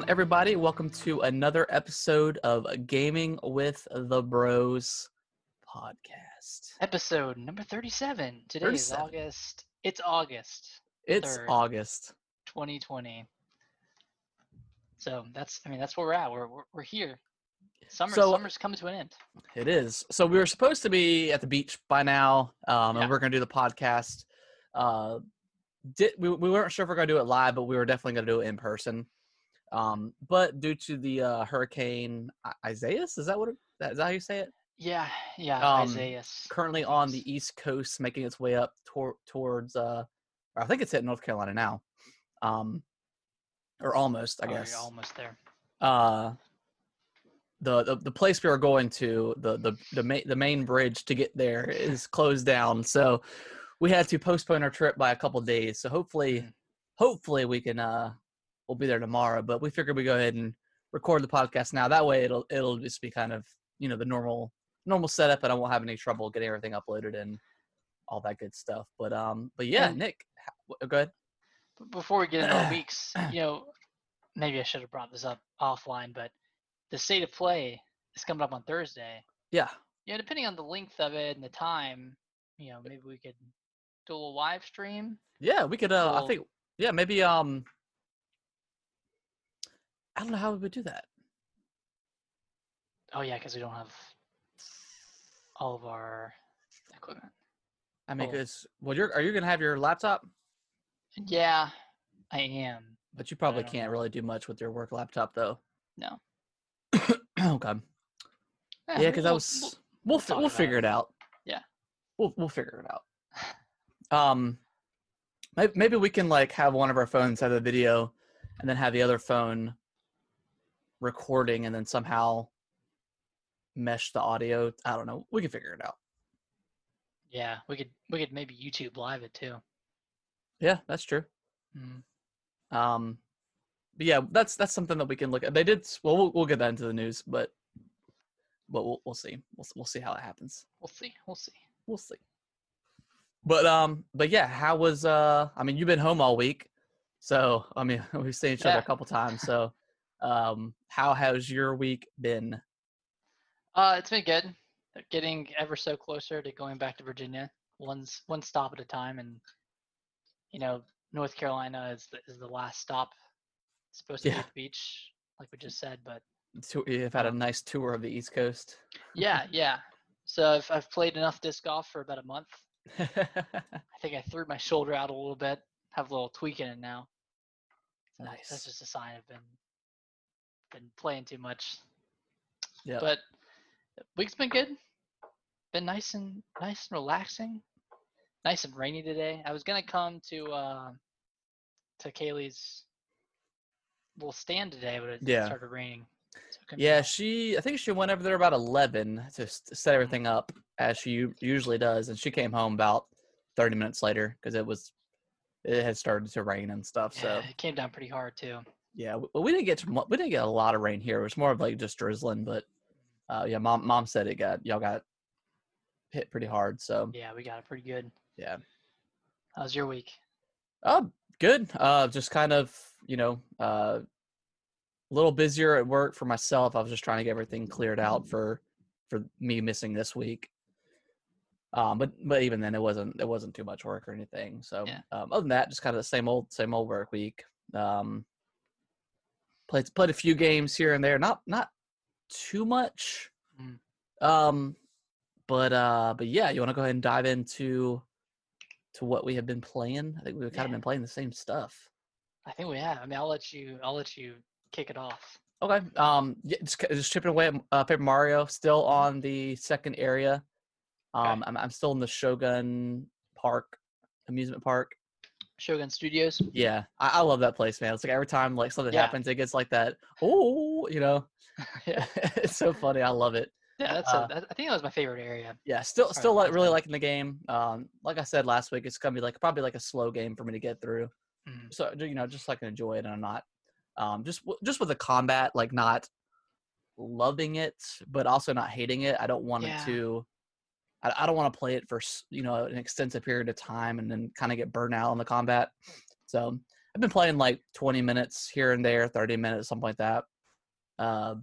On, everybody? Welcome to another episode of Gaming with the Bros podcast. Episode number 37. Today 37. is August. It's August It's Third. August. 2020. So that's, I mean, that's where we're at. We're, we're, we're here. Summer, So- summer's coming to an end. It is. So we were supposed to be at the beach by now, um, Yeah. and we're going to do the podcast. Uh, did we, we weren't sure if we are going to do it live, but we were definitely going to do it in person. Um, but due to the uh, hurricane I- Isaias, is that what it, is that how you say it? Yeah, yeah. Um, Isaiah. Currently on the East Coast, making its way up tor- towards. Uh, I think it's hit North Carolina now, um, or almost. I Oh, guess. almost there. uh the, the the place we are going to the the the main the main bridge to get there is closed down so we had to postpone our trip by a couple days so hopefully Mm. hopefully we can uh we'll be there tomorrow but we figured we go ahead and record the podcast now that way it'll it'll just be kind of you know the normal normal setup and i won't have any trouble getting everything uploaded and all that good stuff but um but yeah And- nick go ahead before we get into our weeks, you know, maybe I should have brought this up offline, but the state of play is coming up on Thursday. yeah Yeah, depending on the length of it and the time, you know, maybe we could do a little live stream. Yeah, we could. Uh, I think. Yeah, maybe. Um, I don't know how we would do that. Oh yeah, because we don't have all of our equipment. I mean, Oh. because well, you're are you gonna have your laptop? Yeah, I am. But you probably don't can't know. really do much with your work laptop, though. No. okay. Eh, Yeah, because I we'll- was. we'll- We'll fi- we'll figure it. it out. Yeah. We'll we'll figure it out. Um, maybe, maybe we can like have one of our phones have a video, and then have the other phone recording, and then somehow mesh the audio. I don't know. We can figure it out. yeah, we could we could maybe YouTube live it too. Yeah, that's true. Mm. Um, but yeah, that's that's something that we can look at. They did well. We'll, we'll get that into the news, but but we'll we'll see. We'll we'll see how it happens. We'll see. We'll see. We'll see. But um, but yeah, how was uh? I mean, you've been home all week, so I mean, we've seen each other Yeah. a couple times. So, um, how has your week been? Uh, it's been good. Getting ever so closer to going back to Virginia, one's one stop at a time, and you know, North Carolina is the, is the last stop. It's supposed to be Yeah. at the beach, like we just said, but To- You've had a Um, nice tour of the East Coast. yeah, yeah. So I've I've played enough disc golf for about a month. I think I threw my shoulder out a little bit. Have a little tweak in it now. So Nice. That's just a sign I've been been playing too much. yeah. But week's been good. Been nice and nice and relaxing. Nice and rainy today. I was gonna come to uh to Kaylee's little stand today, but it Yeah. started raining. So Yeah, go. she. I think she went over there about eleven to set everything up as she usually does, and she came home about thirty minutes later because it was it had started to rain and stuff. So it came down pretty hard too. Yeah, well, we didn't get to, we didn't get a lot of rain here. It was more of like just drizzling, but uh, yeah, mom mom said it got y'all got hit pretty hard. So Yeah, we got it pretty good. yeah, How's your week? oh good. Uh, just kind of you know uh, a little busier at work for myself. I was just trying to get everything cleared out for for me missing this week. Um, but but even then, it wasn't it wasn't too much work or anything. So Yeah. um, other than that, just kind of the same old same old work week. Um, played played a few games here and there. Not not too much. Mm. Um, but uh, but yeah, you want to go ahead and dive into to what we have been playing? I think we've kind of been playing the same stuff. I think we have. I mean, I'll let you. I'll let you kick it off. Okay. Um, yeah, just, just chipping away at uh, Paper Mario. Still on the second area. Okay. Um, I'm, I'm still in the Shogun Park amusement park. Shogun Studios. Yeah, I, I love that place, man. It's like every time like something Yeah. happens, it gets like that. Oh, you know, yeah, it's so funny. I love it. yeah. That's. Uh, a, that, I think that was my favorite area. Yeah, still Sorry, still like, really liking the game. Um, like I said last week, it's gonna be like probably like a slow game for me to get through. Mhm. So you know, just like enjoy it and I'm not, um, just just with the combat, like not loving it, but also not hating it. I don't want Yeah. it to. I, I don't want to play it for you know an extensive period of time and then kind of get burned out on the combat. So I've been playing like 20 minutes here and there, 30 minutes, something like that. Uh,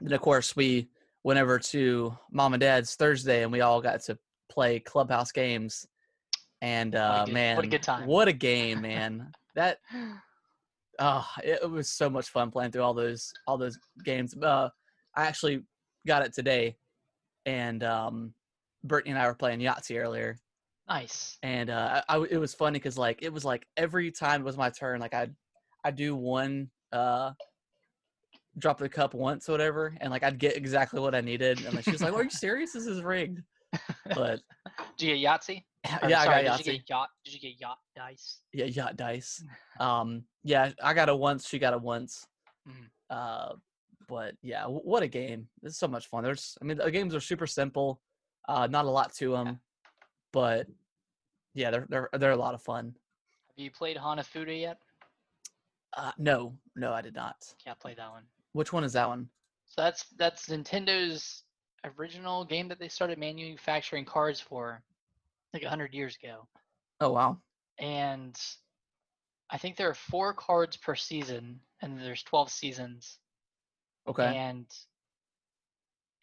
then of course we went over to mom and dad's Thursday, and we all got to play clubhouse games. And What uh, good- man, what a good time. What a game, man! that oh, it, it was so much fun playing through all those all those games. Uh, I actually got it today, and um, Brittany and I were playing Yahtzee earlier, nice. and uh, I, I it was funny because like it was like every time it was my turn, like I I do one uh drop the cup once or whatever, and like I'd get exactly what I needed, and like she was like, "Are you serious? This is rigged." But Did you get Yahtzee? Or, yeah, sorry, I got did you get yacht? Did you get yacht dice? Yeah, yacht dice. Um, yeah, I got it once. She got it once. Mhm. Uh, but yeah, w- what a game! It's so much fun. There's, I mean, the games are super simple. Uh, not a lot to them, but yeah, they're they're they're a lot of fun. Have you played Hanafuda yet? Uh, no, no, I did not. Can't play that one. Which one is that one? So that's that's Nintendo's original game that they started manufacturing cards for like 100 years ago. Oh wow. And I think there are four cards per season and there's 12 seasons Okay. and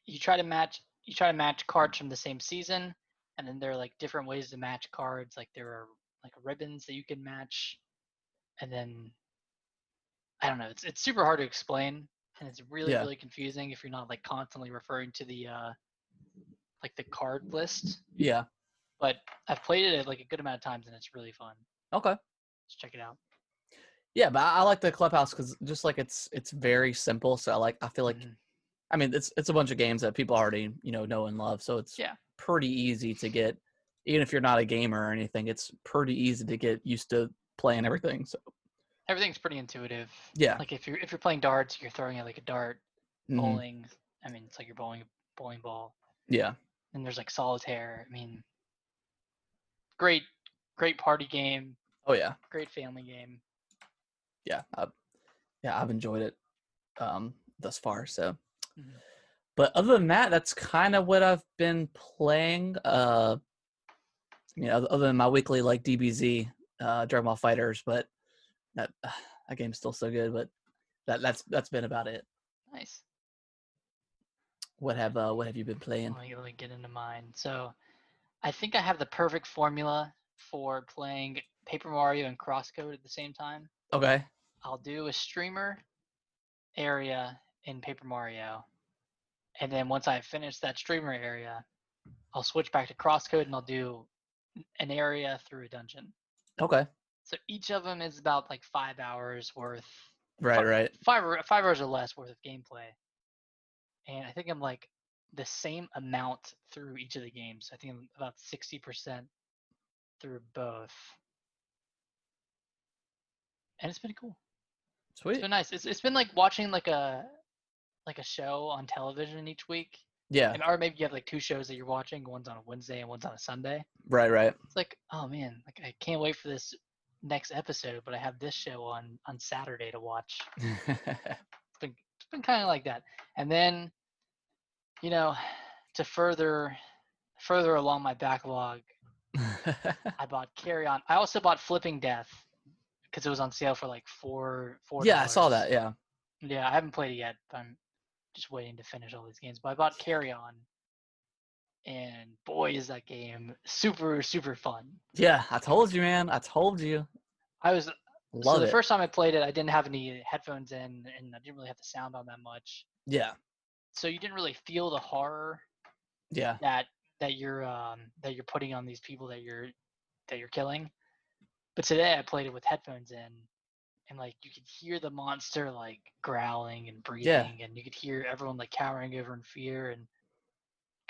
you try to match you try to match cards from the same season and then there are like different ways to match cards like there are like ribbons that you can match and then I don't know it's it's super hard to explain and it's really Yeah. really confusing if you're not like constantly referring to the uh like the card list Yeah. but I've played it like a good amount of times and it's really fun Okay. Let's check it out Yeah, but I, I like the clubhouse because just like it's it's very simple. So I like I feel like Mhm. I mean it's it's a bunch of games that people already you know know and love. So it's Yeah. pretty easy to get even if you're not a gamer or anything. It's pretty easy to get used to playing everything. So everything's pretty intuitive yeah. like if you're if you're playing darts you're throwing it like a dart Mhm. bowling. I mean, it's like you're bowling a bowling ball. Yeah. And there's like solitaire. I mean, great, great party game. Oh yeah. Great family game. Yeah. I, yeah. I've enjoyed it um thus far. So. Mhm. But other than that, that's kind of what I've been playing. Uh, you know, other than my weekly like DBZ, uh, Dragon Ball FighterZ, but that that game's still so good. But that that's that's been about it. Nice. What have uh what have you been playing? Let me, let me get into mine. So, I think I have the perfect formula for playing Paper Mario and Crosscode at the same time. Okay. I'll do a streamer area in Paper Mario, and then once I finish that streamer area, I'll switch back to Crosscode and I'll do an area through a dungeon. Okay. So each of them is about like five hours worth, Right. Fi- Right. five or five hours or less worth of gameplay. And I think I'm like the same amount through each of the games. I think I'm about sixty percent through both, and it's been cool. It's Sweet. been nice. It's it's been like watching like a like a show on television each week, Yeah. and or maybe you have like two shows that you're watching. One's on a Wednesday and one's on a Sunday. Right. Right. It's like, oh man, like I can't wait for this next episode, but I have this show on on Saturday to watch. It's been it's been kind of like that. And then, you know, to further further along my backlog, I bought Carrion. I also bought Flipping Death because it was on sale for like four four. yeah, I saw that. Yeah. Yeah, I haven't played it yet. But I'm just waiting to finish all these games. But I bought Carrion, and boy, is that game super super fun. Yeah. I told you, man. I told you. I was Love so the it. first time I played it, I didn't have any headphones in, and I didn't really have the sound on that much. yeah. So you didn't really feel the horror Yeah. that that you're um, that you're putting on these people that you're that you're killing. But today I played it with headphones in, and like you could hear the monster like growling and breathing, and you could hear everyone like cowering over in fear. And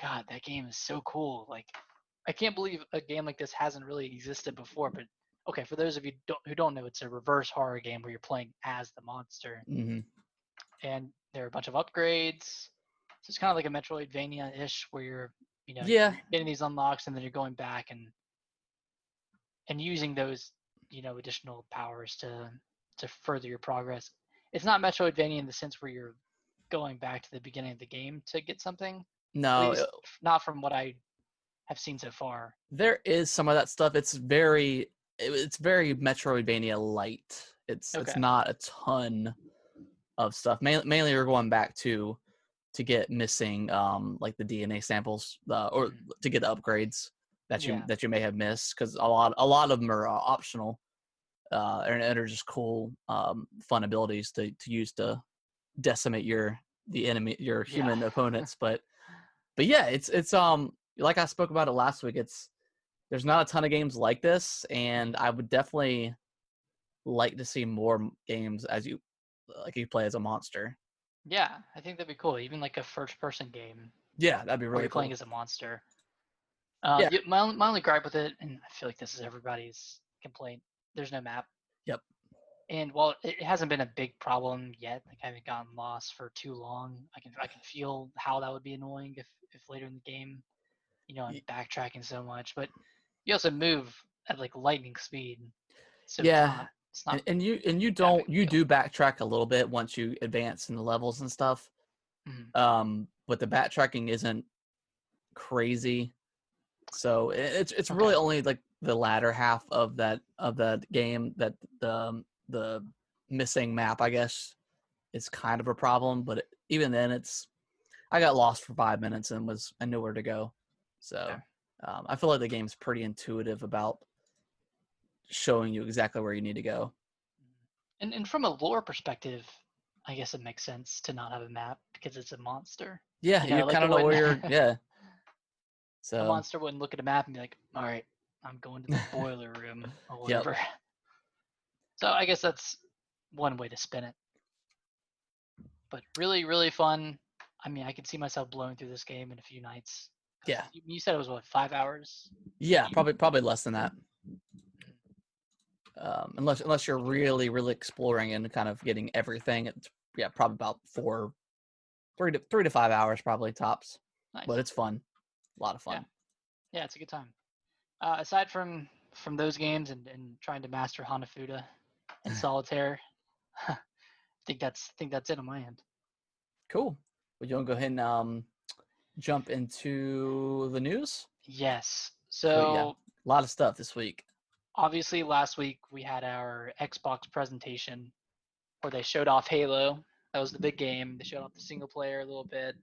God, that game is so cool. Like I can't believe a game like this hasn't really existed before. But okay, for those of you don't, who don't know, it's a reverse horror game where you're playing as the monster hmm and there are a bunch of upgrades. So it's kind of like a Metroidvania-ish, where you're, you know, Yeah. getting these unlocks, and then you're going back and and using those, you know, additional powers to to further your progress. It's not Metroidvania in the sense where you're going back to the beginning of the game to get something. No. least not from what I have seen so far. there is some of that stuff. It's very it, it's very Metroidvania light. It's it's not a ton of stuff. Mainly, mainly you're going back to to get missing um like the DNA samples uh, or Mhm. to get the upgrades that you Yeah. that you may have missed because a lot a lot of them are uh, optional uh and, and are just cool um fun abilities to to use to decimate your the enemy your Yeah. human opponents but but yeah it's it's um like i spoke about it last week it's there's not a ton of games like this and i would definitely like to see more games as you like you play as a monster Yeah, I think that'd be cool. Even like a first-person game yeah that'd be really you're cool playing as a monster. Uh, Yeah. yeah, my, my only gripe with it, and I feel like this is everybody's complaint, there's no map. Yep. And while it hasn't been a big problem yet, like I haven't gotten lost for too long, I can I can feel how that would be annoying if if later in the game, you know, I'm Ye- backtracking so much. But you also move at like lightning speed, so Yeah, it's not, it's not and, and you and you don't you do backtrack a little bit once you advance in the levels and stuff Mhm. um but the backtracking isn't crazy so it's it's Okay. really only like the latter half of that of that game that the um, the missing map i guess is kind of a problem but it, even then it's i got lost for five minutes and was i knew where to go. So um, i feel like the game's pretty intuitive about showing you exactly where you need to go. And and from a lore perspective, I guess it makes sense to not have a map because it's a monster. yeah You know, you like kind of know where you're yeah. A so monster wouldn't look at a map and be like, "All right, I'm going to the boiler room or Yep. whatever." So I guess that's one way to spin it. But really, really fun. I mean, I can see myself blowing through this game in a few nights. Yeah. You, said it was what five hours? Yeah, probably probably less than that. Um, unless unless you're really really exploring and kind of getting everything, it's yeah probably about four, three to three to five hours probably tops. Nice. But it's fun, a lot of fun. Yeah, it's a good time. Uh, aside from from those games and, and trying to master Hanafuda and Solitaire, I think that's I think that's it on my end. Cool. Would you want to go ahead and um, jump into the news? Yes. So, yeah. A lot of stuff this week. obviously last week we had our Xbox presentation where they showed off Halo. That was the big game. They showed off the single player a little bit.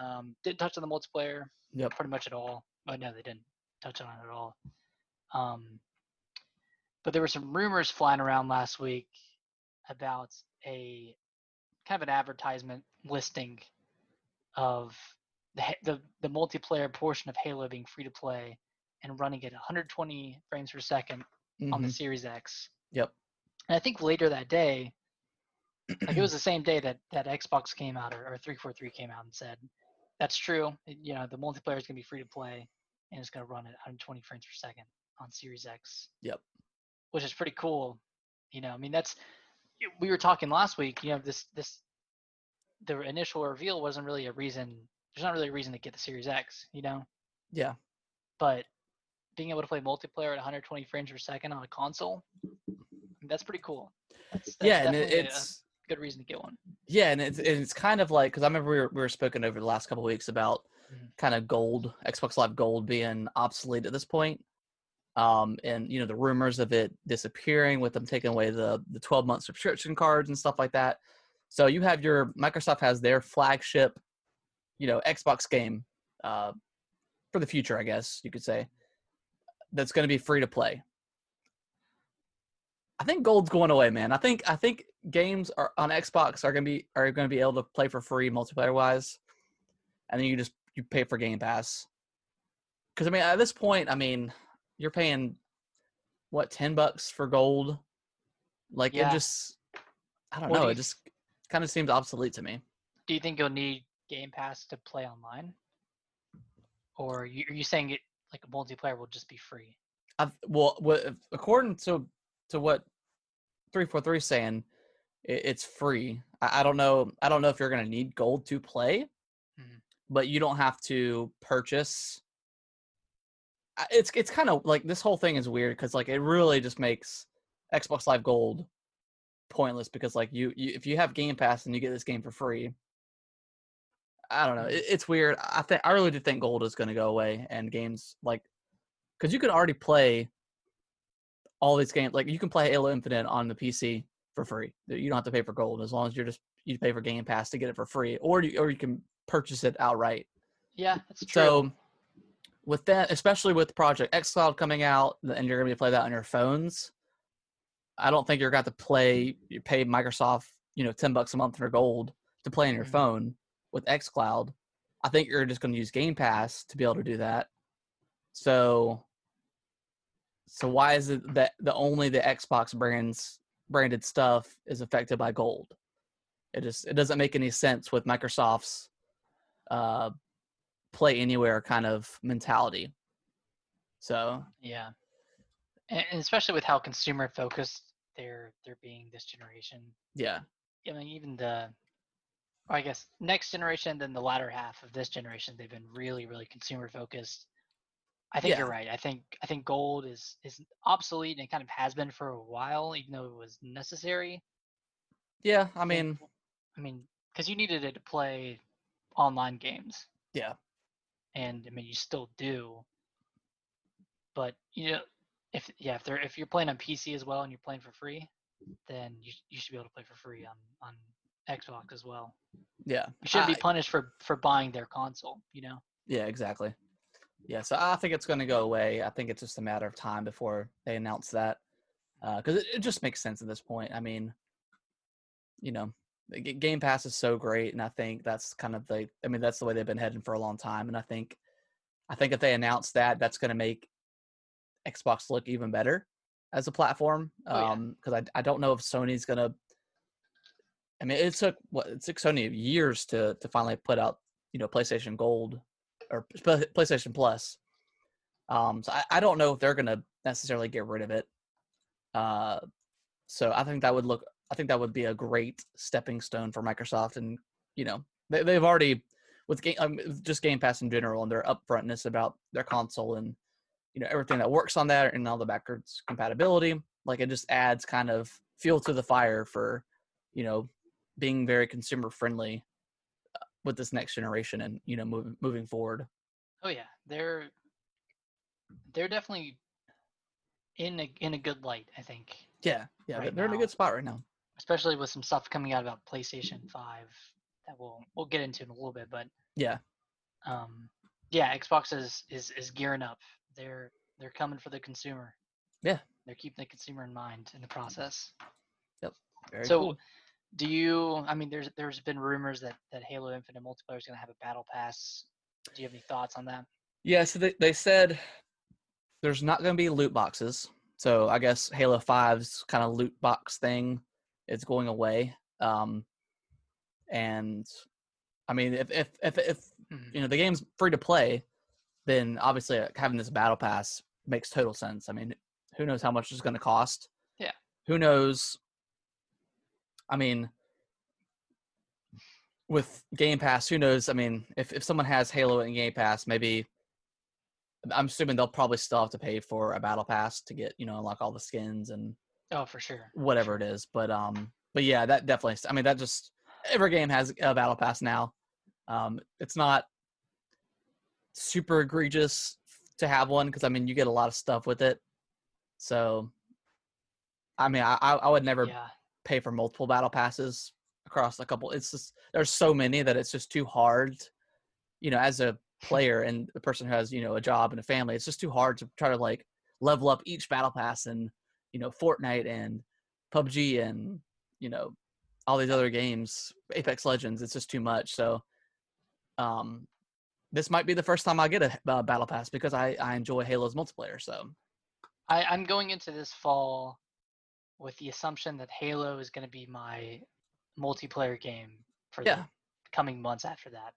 Um, didn't touch on the multiplayer Yep. pretty much at all. Oh no, they didn't touch on it at all. Um, but there were some rumors flying around last week about a kind of an advertisement listing of the the, the multiplayer portion of Halo being free to play and running at 120 frames per second on the Mhm. Series X. Yep. And I think later that day, like it was the same day that that Xbox came out or, or 343 came out and said, "That's true. You know, the multiplayer is gonna be free to play, and it's gonna run at 120 frames per second on Series X." Yep. Which is pretty cool. You know, I mean, that's we were talking last week. You know, this this the initial reveal wasn't really a reason. There's not really a reason to get the Series X. You know, Yeah. but being able to play multiplayer at 120 frames per second on a console, that's pretty cool. That's, that's yeah, and it, it's good reason to get one. Yeah, and it's and it's kind of like because I remember we were we were spoken over the last couple of weeks about. Kind of gold Xbox Live Gold being obsolete at this point, um, and you know the rumors of it disappearing with them taking away the the twelve month subscription cards and stuff like that. So you have your Microsoft has their flagship, you know, Xbox game uh, for the future, I guess you could say, that's going to be free to play. I think gold's going away, man. I think I think games are on Xbox are gonna be are gonna be able to play for free multiplayer wise, and then you just you pay for Game Pass. Because I mean, at this point, I mean, you're paying what ten bucks for gold. Like Yeah. it just, I don't What do know. you It just kind of seems obsolete to me. Do you think you'll need Game Pass to play online, or are you, are you saying it like a multiplayer will just be free? I've, well, according to to what three four three saying, it, it's free. I, don't know. I don't know if you're gonna need gold to play. But you don't have to purchase. Uh, it's it's kind of like this whole thing is weird because like it really just makes Xbox Live Gold pointless because like you, you if you have Game Pass and you get this game for free. I don't know. It, it's weird. I think I really do think gold is going to go away and games like because you can already play all these games. Like you can play Halo Infinite on the PC for free. You don't have to pay for gold as long as you're just you pay for Game Pass to get it for free, or you, or you can purchase it outright. Yeah, that's true. So with that, especially with Project xCloud coming out, and you're gonna be able play that on your phones. I don't think you're going to play. You pay Microsoft, you know, ten bucks a month for gold to play on your Mhm. phone with xCloud. I think you're just going to use Game Pass to be able to do that. So, so why is it that the only the Xbox brands branded stuff is affected by gold? It just it doesn't make any sense with Microsoft's uh, play anywhere kind of mentality. So yeah, and, especially with how consumer focused they're they're being this generation. yeah, I mean, even the, I guess next generation, then the latter half of this generation, they've been really, really consumer focused. I think you're right. I think I think gold is is obsolete and it kind of has been for a while, even though it was necessary. yeah. I mean, I mean, because you needed it to play online games. Yeah. And I mean, you still do. But you know, if yeah, if they're if you're playing on PC as well and you're playing for free, then you you should be able to play for free on on Xbox as well. yeah. You shouldn't I- be punished for for buying their console. You know. Yeah, exactly. Yeah, so I think it's going to go away. I think it's just a matter of time before they announce that, uh, because it, it just makes sense at this point. I mean, you know, Game Pass is so great, and I think that's kind of the. I mean, that's the way they've been heading for a long time, and I think, I think if they announce that, that's going to make Xbox look even better as a platform. Oh, yeah. Um, because I I don't know if Sony's going to. I mean, it took what it took Sony years to to finally put out you know PlayStation Gold or PlayStation Plus. Um, so I, I don't know if they're gonna necessarily get rid of it. Uh, so I think that would look. I think that would be a great stepping stone for Microsoft, and you know they, they've already with game um, just Game Pass in general and their upfrontness about their console and you know everything that works on that and all the backwards compatibility. Like it just adds kind of fuel to the fire for you know being very consumer friendly uh, with this next generation and you know moving moving forward. Oh yeah, they're they're definitely in a in a good light. I think, Yeah, yeah, Right they're in a good spot right now. Especially with some stuff coming out about PlayStation Five that we'll we'll get into in a little bit. But Yeah, um, yeah, Xbox is is is gearing up. They're they're coming for the consumer. Yeah. they're keeping the consumer in mind in the process. very so, cool. do you? I mean, there's there's been rumors that that Halo Infinite multiplayer is going to have a battle pass. Do you have any thoughts on that? Yeah, so they, they said there's not going to be loot boxes. So I guess Halo 5's kind of loot box thing is going away. Um, and I mean, if if if, if Mhm. you know the game's free to play, then obviously having this battle pass makes total sense. I mean, who knows how much it's going to cost? Yeah. Who knows? I mean, with Game Pass, who knows? I mean, if if someone has Halo in Game Pass, maybe I'm assuming they'll probably still have to pay for a battle pass to get you know unlock all the skins and Oh, for sure. for whatever sure. it is. But um, but yeah, that definitely. I mean, that just every game has a battle pass now. Um, it's not super egregious to have one because I mean you get a lot of stuff with it. So, I mean, I I would never Yeah. pay for multiple battle passes across a couple. It's just there's so many that it's just too hard. You know, as a player and a person who has you know a job and a family, it's just too hard to try to like level up each battle pass and you know Fortnite and PUBG and you know all these other games, Apex Legends. It's just too much. So, um, this might be the first time I get a uh, battle pass because I I enjoy Halo's multiplayer. So I, I'm going into this fall with the assumption that Halo is going to be my multiplayer game for Yeah. the coming months after that.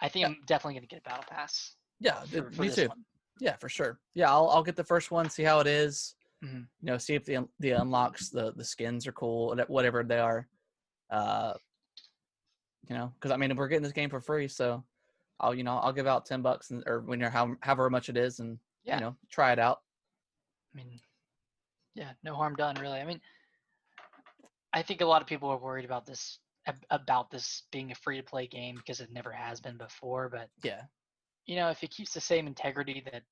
I think Yeah. I'm definitely going to get a battle pass. yeah, for, for me too. one. Yeah, for sure. Yeah, I'll I'll get the first one, see how it is. Mhm. You know, see if the the unlocks, the the skins are cool, whate- whatever they are. Uh, you know, because I mean, we're getting this game for free, so I'll you know I'll give out ten bucks and or when you're how, however much it is, and Yeah. you know try it out. I mean, yeah, no harm done, really. I mean, I think a lot of people are worried about this about this being a free to play game because it never has been before. But Yeah, you know, if it keeps the same integrity that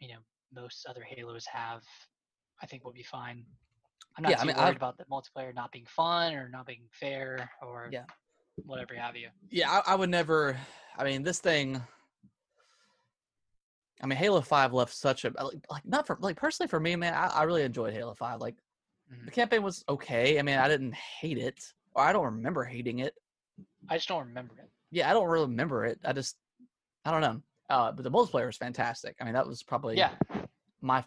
you know most other Halos have, I think we'll be fine. I'm not Yeah, I too mean, worried I've- about the multiplayer not being fun or not being fair or Yeah. whatever have you. Yeah, I, I would never. I mean, this thing. I mean, Halo Five left such a like, like not for like personally for me, man. I, I really enjoyed Halo Five. Like Mhm. the campaign was okay. I mean, I didn't hate it, or I don't remember hating it. I just don't remember it. Yeah, I don't really remember it. I just, I don't know. Uh, but the multiplayer was fantastic. I mean, that was probably Yeah, my.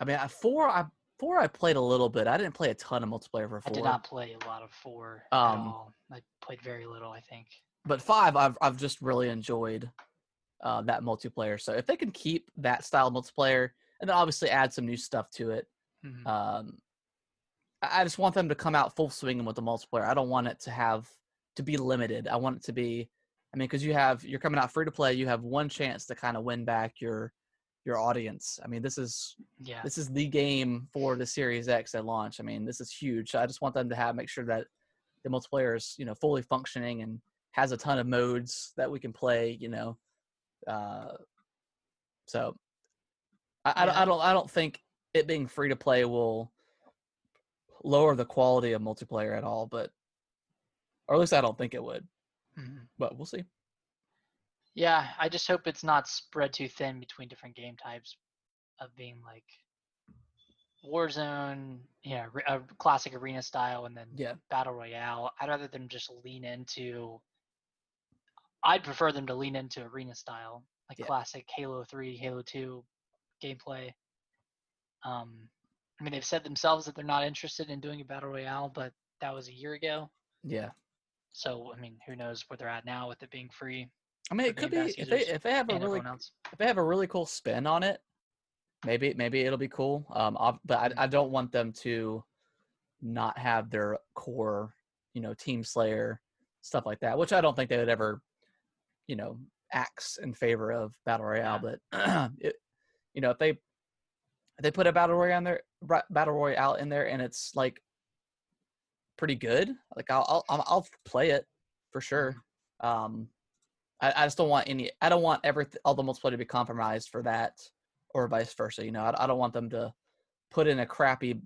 I mean, I, four I four I played a little bit. I didn't play a ton of multiplayer for four. I did not play a lot of four at Um, all. I played very little, I think. but five I've I've just really enjoyed uh, that multiplayer. So if they can keep that style of multiplayer and then obviously add some new stuff to it, Mhm. um, I I just want them to come out full swinging with the multiplayer. I don't want it to have to be limited. I want it to be, I mean, because you have you're coming out free to play, you have one chance to kind of win back your your audience. I mean, this is yeah, this is the game for the Series X at launch. I mean, this is huge. So I just want them to have make sure that the multiplayer is you know fully functioning and has a ton of modes that we can play. You know, uh, so I, I, don't, Yeah. I don't I don't think it being free to play will lower the quality of multiplayer at all. But or at least I don't think it would. Mhm. But we'll see. Yeah. I just hope it's not spread too thin between different game types, of being like Warzone, yeah, re- a classic arena style, and then Yeah. battle royale. I'd rather them just lean into. I'd prefer them to lean into arena style, like Yeah. classic Halo Three, Halo Two gameplay. Um, I mean, they've said themselves that they're not interested in doing a battle royale, but that was a year ago. Yeah. So I mean, who knows where they're at now with it being free I mean, it could be if they if they have a really if they have a really cool spin on it, maybe maybe it'll be cool. Um, ob- but. I, I don't want them to not have their core, you know, Team Slayer stuff like that, which I don't think they would ever, you know, axe in favor of battle royale. But it, you know, if they if they put a battle royale in there, battle royale in there, and it's like pretty good, like I'll I'll I'll- I'll play it for sure. Um, I, I just don't want any. I don't want every all the multiplayer to be compromised for that, or vice versa. You know, I, I don't want them to put in a crappy,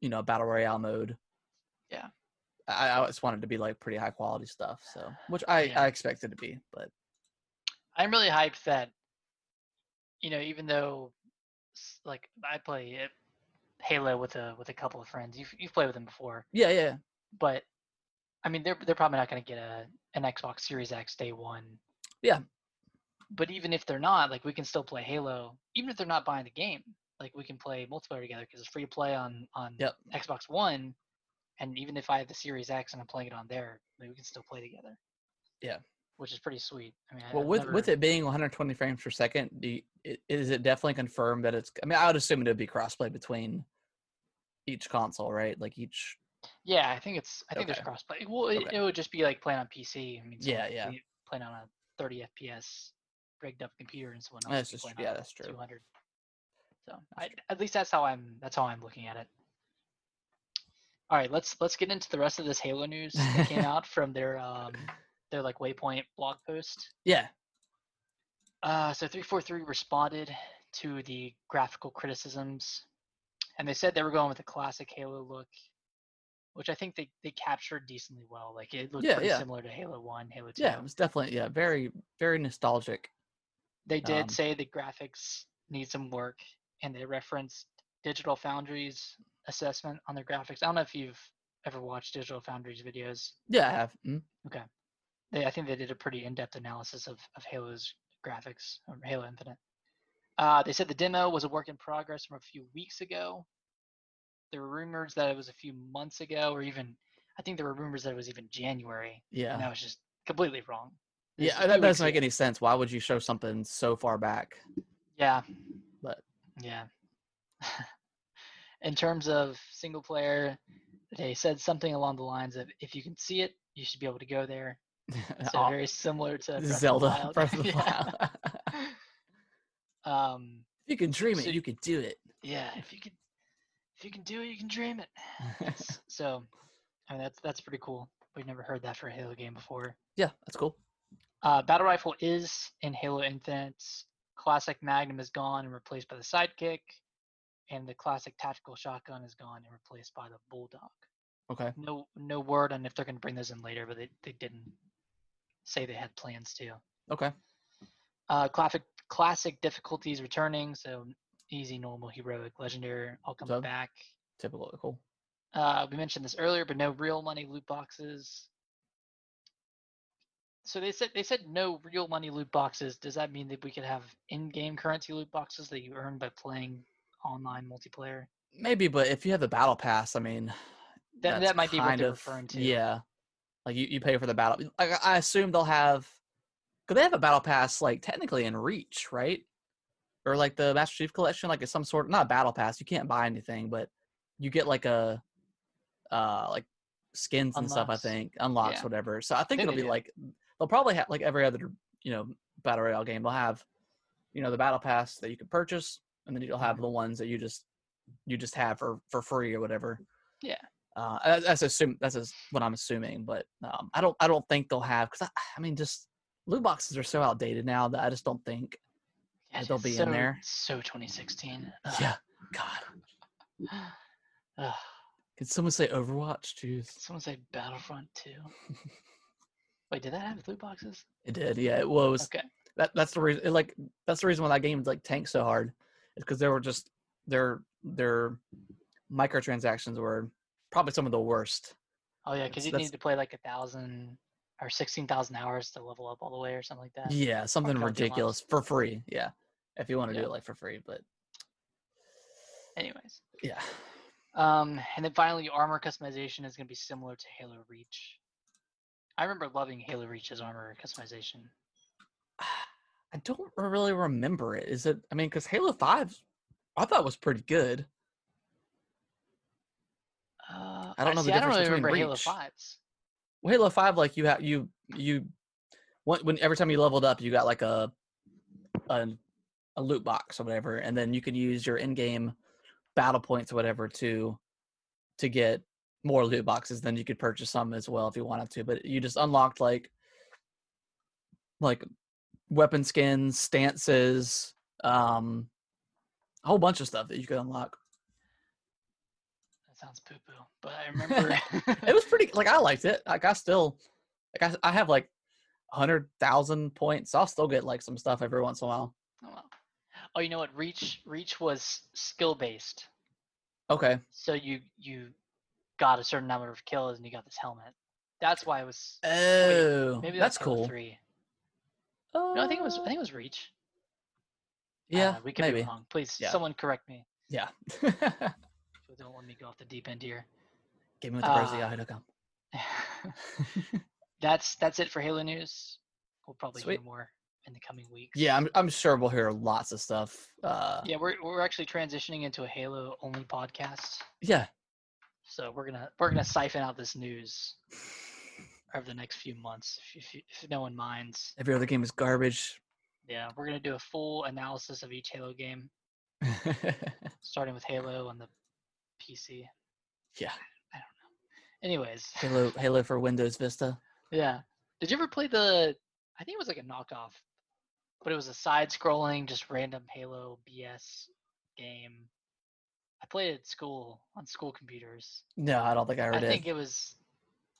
you know, battle royale mode. Yeah. I, I just want it to be like pretty high quality stuff. So, which I Yeah. I expect it to be, but I'm really hyped that, you know, even though, like, I play Halo with a with a couple of friends. You've you've played with them before, yeah, yeah, but I mean, they're they're probably not going to get a an Xbox Series X day one. Yeah. But even if they're not, like, we can still play Halo, even if they're not buying the game. Like, we can play multiplayer together because it's free to play on on Yep. Xbox One, and even if I have the Series X and I'm playing it on there, like, we can still play together. Yeah. Which is pretty sweet. I mean, Well, I've with with it being 120 frames per second, do you, is it definitely confirmed that it's? I mean, I would assume it would be crossplay between each console, right? Like each. Yeah, I think it's. I think Okay. there's crossplay. Well, it, Okay. it would just be like playing on PC. I mean, Yeah, someone yeah. Playing on a 30 FPS rigged up computer, and someone else That's just- yeah, that's true. 200. So I, at least that's how I'm. That's how I'm looking at it. All right, let's let's get into the rest of this Halo news that came out from their um their like Waypoint blog post. Yeah, Uh, so 343 responded to the graphical criticisms, and they said they were going with a classic Halo look, which I think they, they captured decently well. Like it looked Yeah, pretty yeah. similar to Halo 1, Halo 2. yeah, it was definitely yeah, very very nostalgic. They did um, say the graphics need some work, and they referenced Digital Foundry's assessment on their graphics. I don't know if you've ever watched Digital Foundry's videos. Yeah, I have. Mm. They, I think they did a pretty in-depth analysis of, of Halo's graphics, or Halo Infinite. Uh, they said the demo was a work in progress from a few weeks ago. There were rumors that it was a few months ago, or even I think there were rumors that it was even January, Yeah, and that was just completely wrong. It yeah, that doesn't make ago. any sense. Why would you show something so far back? Yeah. But- yeah. In terms of single player, they said something along the lines of if you can see it, you should be able to go there. So very similar to Breath Zelda. Breath of the Wild. um if you can dream So- it, you can do it. yeah, if you can you can do it, you can dream it. So I mean that's that's pretty cool. We've never heard that for a Halo game before. Yeah, that's cool. Uh, Battle Rifle is in Halo Infinite's classic Magnum is gone and replaced by the Sidekick. and the classic tactical shotgun is gone and replaced by the bulldog. Okay. No, no word on if they're going to bring those in later, but they, they didn't say they had plans to. Okay. Uh, classic classic difficulties returning, so easy, normal, heroic, legendary, all coming So- back. Typical. Cool. Uh, we mentioned this earlier, but no real money loot boxes. So they said they said no real money loot boxes. Does that mean that we could have in-game currency loot boxes that you earn by playing online multiplayer? Maybe, but if you have the battle pass, I mean, That that might be what they're of- referring to. Yeah. Like you, you pay for the battle. Like I- I assume they'll have, because they have a battle pass like technically in Reach, right? Or like the Master Chief Collection, like it's some sort of not battle pass. You can't buy anything, but you get like a, uh, like skins and stuff. I think unlocks Yeah. whatever. So I think it'll be like they'll probably have like every other you know battle royale game. They'll have, you know, the battle pass that you can purchase, and then you'll have Mhm. the ones that you just you just have for for free or whatever. Yeah. Uh, that- that's assume that's as- what I'm assuming, but um, I don't I don't think they'll have because I, I mean just loot boxes are so outdated now that I just don't think. Yeah, they'll it's be in there. So 2016. Ugh. Yeah, God, Ugh. could someone say Overwatch? Jeez, Someone say Battlefront 2. Wait, did that have loot boxes? it did. Yeah, it was. Okay. That that's the reason. Like that's the reason why that game like tanked so hard, is because they were just their their microtransactions were probably some of the worst. Oh yeah, because you need to play like a thousand or sixteen thousand hours to level up all the way or something like that. Yeah, something ridiculous for free. Yeah, if you want to Yeah. do it like for free, but Anyways, yeah. um, and then finally, armor customization is going to be similar to Halo Reach. I remember loving Halo Reach's armor customization. I don't really remember it. Is it? I mean, because Halo Five, I thought was pretty good. Uh, I don't know the see, I don't difference really between remember Halo Reach. Fives. Well, Halo Five, like you have you you, when, when every time you leveled up, you got like a, a a loot box or whatever, and then you can use your in-game battle points or whatever to to get more loot boxes. Then you could purchase some as well if you wanted to. But you just unlocked like like weapon skins, stances, um, a whole bunch of stuff that you could unlock. That sounds poo poo, but I remember. it was pretty like I liked it. Like I still like I, I have like hundred thousand points. So I'll still get like some stuff every once in a while. oh, wow. Oh, you know what? Reach Reach was skill based. Okay. So you you got a certain number of kills and you got this helmet. That's why it was. Oh, Maybe that's cool. Three. No, I think it was. I Uh, think it was Reach. yeah, Uh, we could maybe. be wrong. Please, Yeah. someone correct me. Yeah. So don't let me go off the deep end here. Give me with the Uh, that's that's it for Halo news. We'll probably hear more in the coming weeks. Yeah, I'm I'm sure we'll hear lots of stuff. Uh, Yeah, we're we're actually transitioning into a Halo only podcast. yeah. So we're gonna we're gonna siphon out this news over the next few months, if, if, if no one minds. Every other game is garbage. Yeah, we're gonna do a full analysis of each Halo game, starting with Halo on the PC. yeah. I don't know. Anyways, Halo Halo for Windows Vista. yeah. Did you ever play the? I think it was like a knockoff, but it was a side-scrolling, just random Halo BS game. I played it at school on school computers. No, I don't think I ever I did. think it was.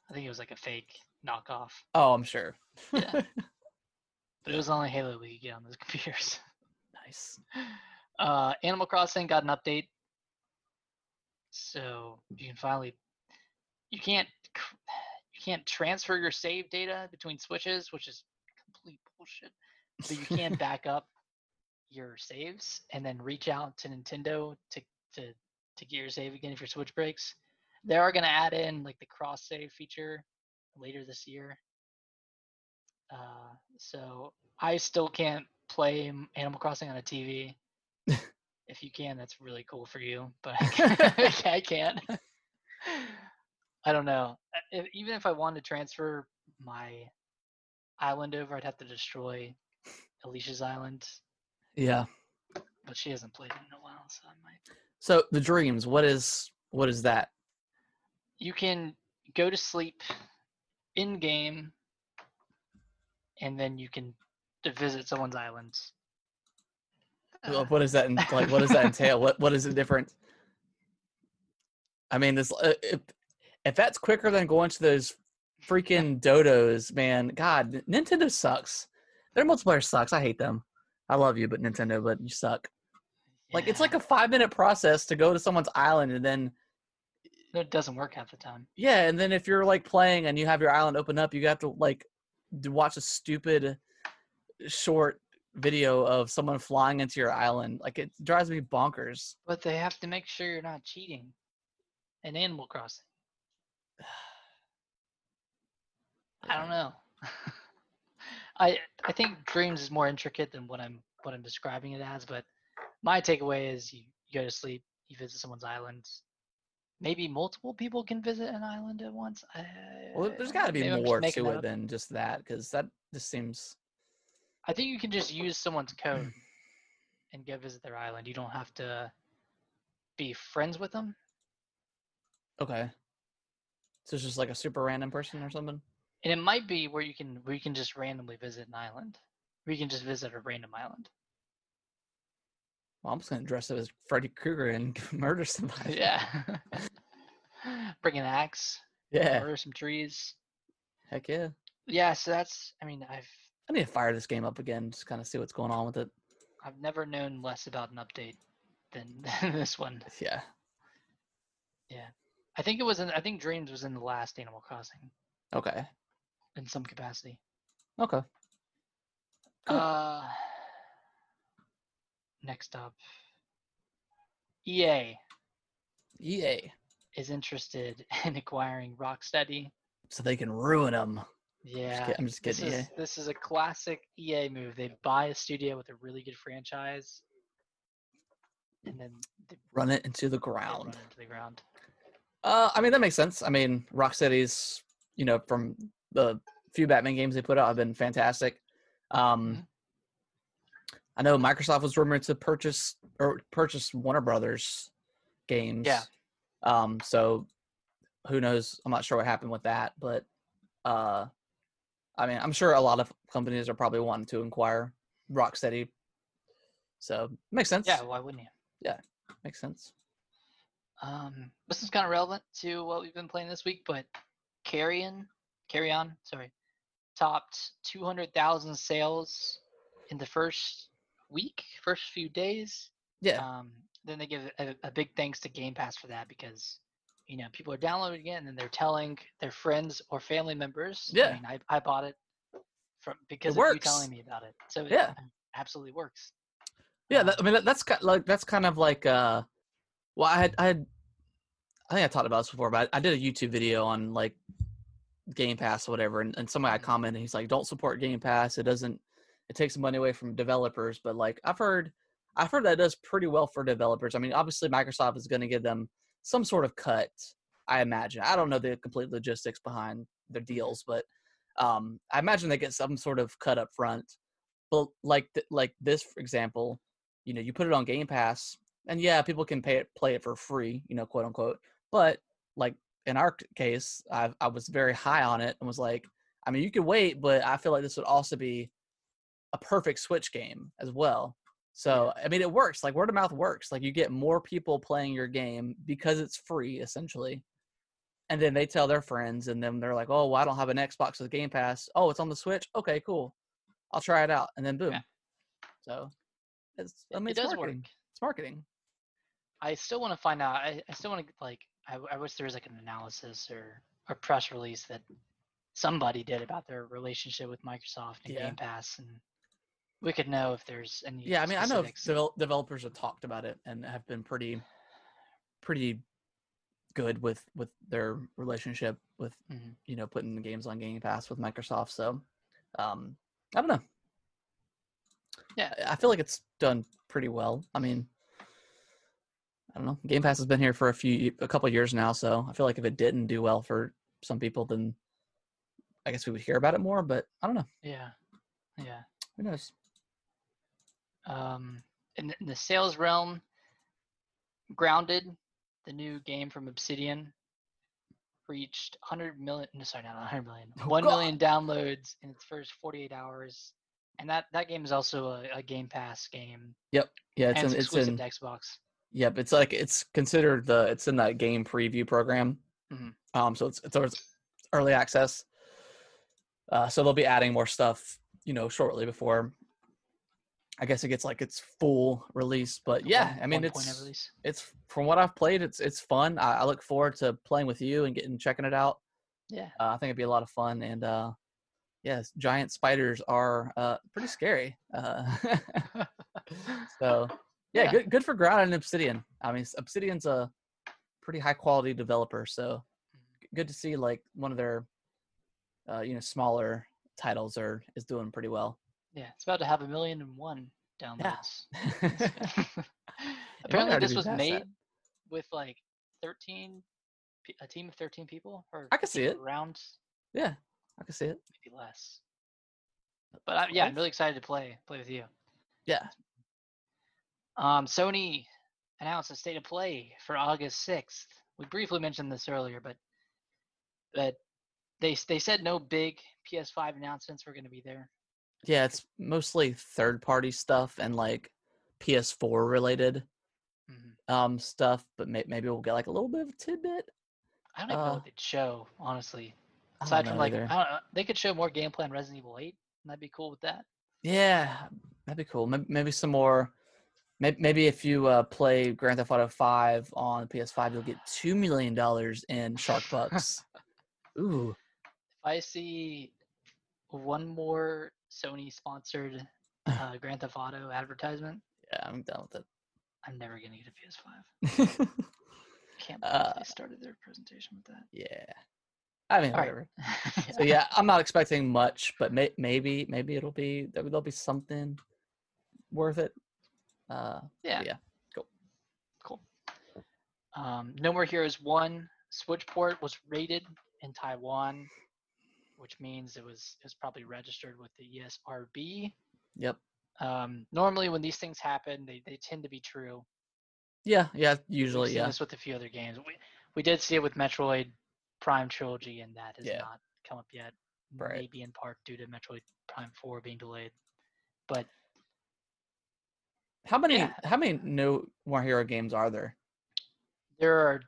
I think it was like a fake knockoff, oh, I'm sure. Yeah. but it was only Halo we could get on those computers. nice. Uh, Animal Crossing got an update, so you can finally. You can't. You can't transfer your save data between switches, which is complete bullshit. But you can back up your saves and then reach out to Nintendo to to to get your save again if your switch breaks. They are going to add in like the cross save feature later this year. Uh, so I still can't play Animal Crossing on a TV. if you can, that's really cool for you, but I can't. I don't know. Uh, If, even if I wanted to transfer my island over, I'd have to destroy Alicia's island, Yeah. but she hasn't played it in a while, so I might. So the dreams, what is what is that? You can go to sleep in game, and then you can visit someone's island. Well, what does that en- like? What does that entail? What what is it different? I mean, this uh, if if that's quicker than going to those freaking dodos, man, God, Nintendo sucks. Their multiplayer sucks. I hate them. I love you, but Nintendo, but you suck. Like it's like a five minute process to go to someone's island, and then it doesn't work half the time. yeah, and then if you're like playing and you have your island open up, you have to like watch a stupid short video of someone flying into your island. Like it drives me bonkers. But they have to make sure you're not cheating. In Animal Crossing. I don't know. I I think Dreams is more intricate than what I'm what I'm describing it as, but my takeaway is you, you go to sleep, you visit someone's island. Maybe multiple people can visit an island at once. I, Well, there's got to be maybe I'm just more to it up. than just that, because that just seems I think you can just use someone's code and go visit their island. You don't have to be friends with them. okay. So it's just like a super random person or something. And it might be where you can where you can just randomly visit an island. Where you can just visit a random island. Well, I'm just gonna dress up as Freddy Krueger and murder somebody. Yeah. Bring an axe, yeah. murder some trees. Heck yeah. Yeah, so that's I mean, I've I need to fire this game up again, just kind of see what's going on with it. I've never known less about an update than, than this one. Yeah. Yeah. I think it was in I think Dreams was in the last Animal Crossing Okay. In some capacity. Okay. Cool. Uh next up. EA EA, is interested in acquiring Rocksteady. so they can ruin them. Yeah. I'm just This kidding. is, this is a classic EA move. They buy a studio with a really good franchise, and then they, Run it into the ground. into the ground. Uh, I mean that makes sense. I mean, Rocksteady's, you know, from the few Batman games they put out have been fantastic. Um, Mhm. I know Microsoft was rumored to purchase or purchase Warner Brothers games. Um, so who knows? I'm not sure what happened with that, but uh, I mean, I'm sure a lot of companies are probably wanting to inquire Rocksteady. So makes sense. Yeah, why wouldn't you? Yeah, makes sense. Um, this is kind of relevant to what we've been playing this week, but Carrion, Carry On, sorry, topped 200,000 sales in the first week, first few days. Yeah. Um, then they give a, a big thanks to Game Pass for that because, you know, people are downloading it and then they're telling their friends or family members. Yeah. I mean, I, I bought it from because of works. you telling me about it. So it Yeah. absolutely works. Yeah, Um, that, I mean that, that's kind like that's kind of like uh, well, I had I had I think I talked about this before, but I, I did a YouTube video on like Game Pass or whatever, and, and somebody I Mhm. commented, he's like, "Don't support Game Pass. It doesn't. It takes money away from developers." But like I've heard, I've heard that does pretty well for developers. I mean, obviously Microsoft is going to give them some sort of cut. I imagine. I don't know the complete logistics behind their deals, but um, I imagine they get some sort of cut up front. But like th- like this, for example, you know, you put it on Game Pass, and yeah, people can pay it, play it for free, you know, quote unquote. But like in our case, I I was very high on it and was like, I mean, you could wait, but I feel like this would also be a perfect Switch game as well. So I mean, it works. Like word of mouth works. Like you get more people playing your game because it's free, essentially. And then they tell their friends, and then they're like, "Oh, well, I don't have an Xbox with Game Pass. Oh, it's on the Switch. Okay, cool. I'll try it out." And then boom. Yeah. So it's I mean, it it's does marketing. work. It's marketing. I still want to find out. I, I still want to like. I, I wish there was like an analysis or a press release that somebody did about their relationship with Microsoft and Yeah. Game Pass, and we could know if there's any. Yeah, I mean, I know devel- developers have talked about it and have been pretty, pretty good with with their relationship with Mhm. you know putting the games on Game Pass with Microsoft. So, um, I don't know. Yeah. I feel like it's done pretty well. I mean, I don't know. Game Pass has been here for a few, a couple years now, so I feel like if it didn't do well for some people, then I guess we would hear about it more. But I don't know. Yeah, yeah. Who knows? Um, in, the- in the sales realm, Grounded, the new game from Obsidian, reached 100 million. No, sorry, not 100 million. Oh, 1 God. million downloads in its first 48 hours. And that that game is also a, a Game Pass game. Yep. Yeah, it's and in, it's exclusive in. Xbox. Yep, it's like it's considered the it's in that game preview program. Mhm. Um, so it's it's early access. Uh, so they'll be adding more stuff, you know, shortly before. I guess it gets like its full release, but yeah, I mean one it's it's from what I've played, it's it's fun. I, I look forward to playing with you and getting checking it out. Yeah. Uh, I think it'd be a lot of fun, and uh, yes, giant spiders are uh, pretty scary. Uh, so yeah, Yeah. good good for Ground and Obsidian. I mean, Obsidian's a pretty high quality developer, so good to see like one of their uh, you know smaller titles are is doing pretty well. Yeah, it's about to have a million and one downloads. Might Apparently, this was made that. with like thirteen, a team of thirteen people, or I can see it. Around yeah, I can see it. maybe less. But I, yeah, I'm really excited to play play with you. Yeah, Um, Sony announced a state of play for August 6th. We briefly mentioned this earlier, but but they they said no big PS5 announcements were going to be there. yeah. It's mostly third party stuff and like PS4 related Mhm. um stuff, but may- maybe we'll get like a little bit of a tidbit. I don't even know Uh, what they'd show, honestly. Aside from know like. I don't know, they could show more gameplay on Resident Evil 8, and I'd be cool with that. Yeah, that'd be cool. Maybe, maybe some more. Maybe, maybe if you uh, play Grand Theft Auto Five on PS5, you'll get two million dollars in Shark Bucks. Ooh, If I see one more Sony sponsored uh, Grand Theft Auto advertisement, yeah, I'm done with it. I'm never gonna get a PS5. it. Can't believe Uh, they started their presentation with that. yeah, I mean, All right. whatever. So yeah, I'm not expecting much, but may, maybe, maybe it'll be there'll be something worth it. Uh, yeah, yeah, cool. cool. Um, no More Heroes One Switch port was rated in Taiwan, which means it was it was probably registered with the ESRB. Yep. Um, normally, when these things happen, they, they tend to be true. Yeah, yeah. We've Usually, seen yeah. this with a few other games. We we did see it with Metroid Prime Trilogy, and that has Yeah. not come up yet. Right. Maybe in part due to Metroid Prime Four being delayed. But How many? yeah. How many No More Hero games are there? there are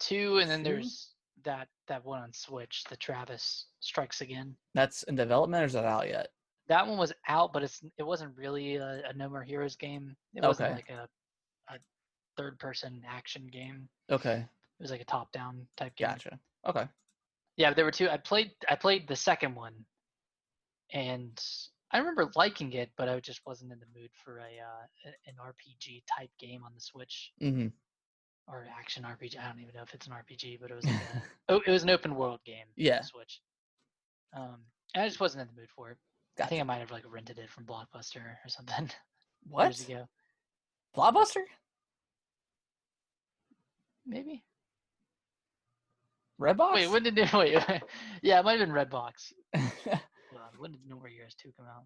two, and then Two? there's that that one on Switch, the Travis Strikes Again. That's in development, or is that out yet? That one was out, but it's it wasn't really a, a No More Heroes game. It wasn't Okay. like a a third person action game. Okay, It was like a top down type game. gotcha. Okay. Yeah, there were two. I played I played the second one, and I remember liking it, but I just wasn't in the mood for a uh, an RPG type game on the Switch Mm-hmm. or action RPG. I don't even know if it's an RPG, but it was like a, oh, it was an open world game. on the Yeah. Switch. Um, and I just wasn't in the mood for it. I think I might have like rented it from Blockbuster or something What? years ago. Blockbuster? Maybe. Redbox? Wait, when did it, wait? yeah, it might have been Redbox. Hold when did More Heroes two come out?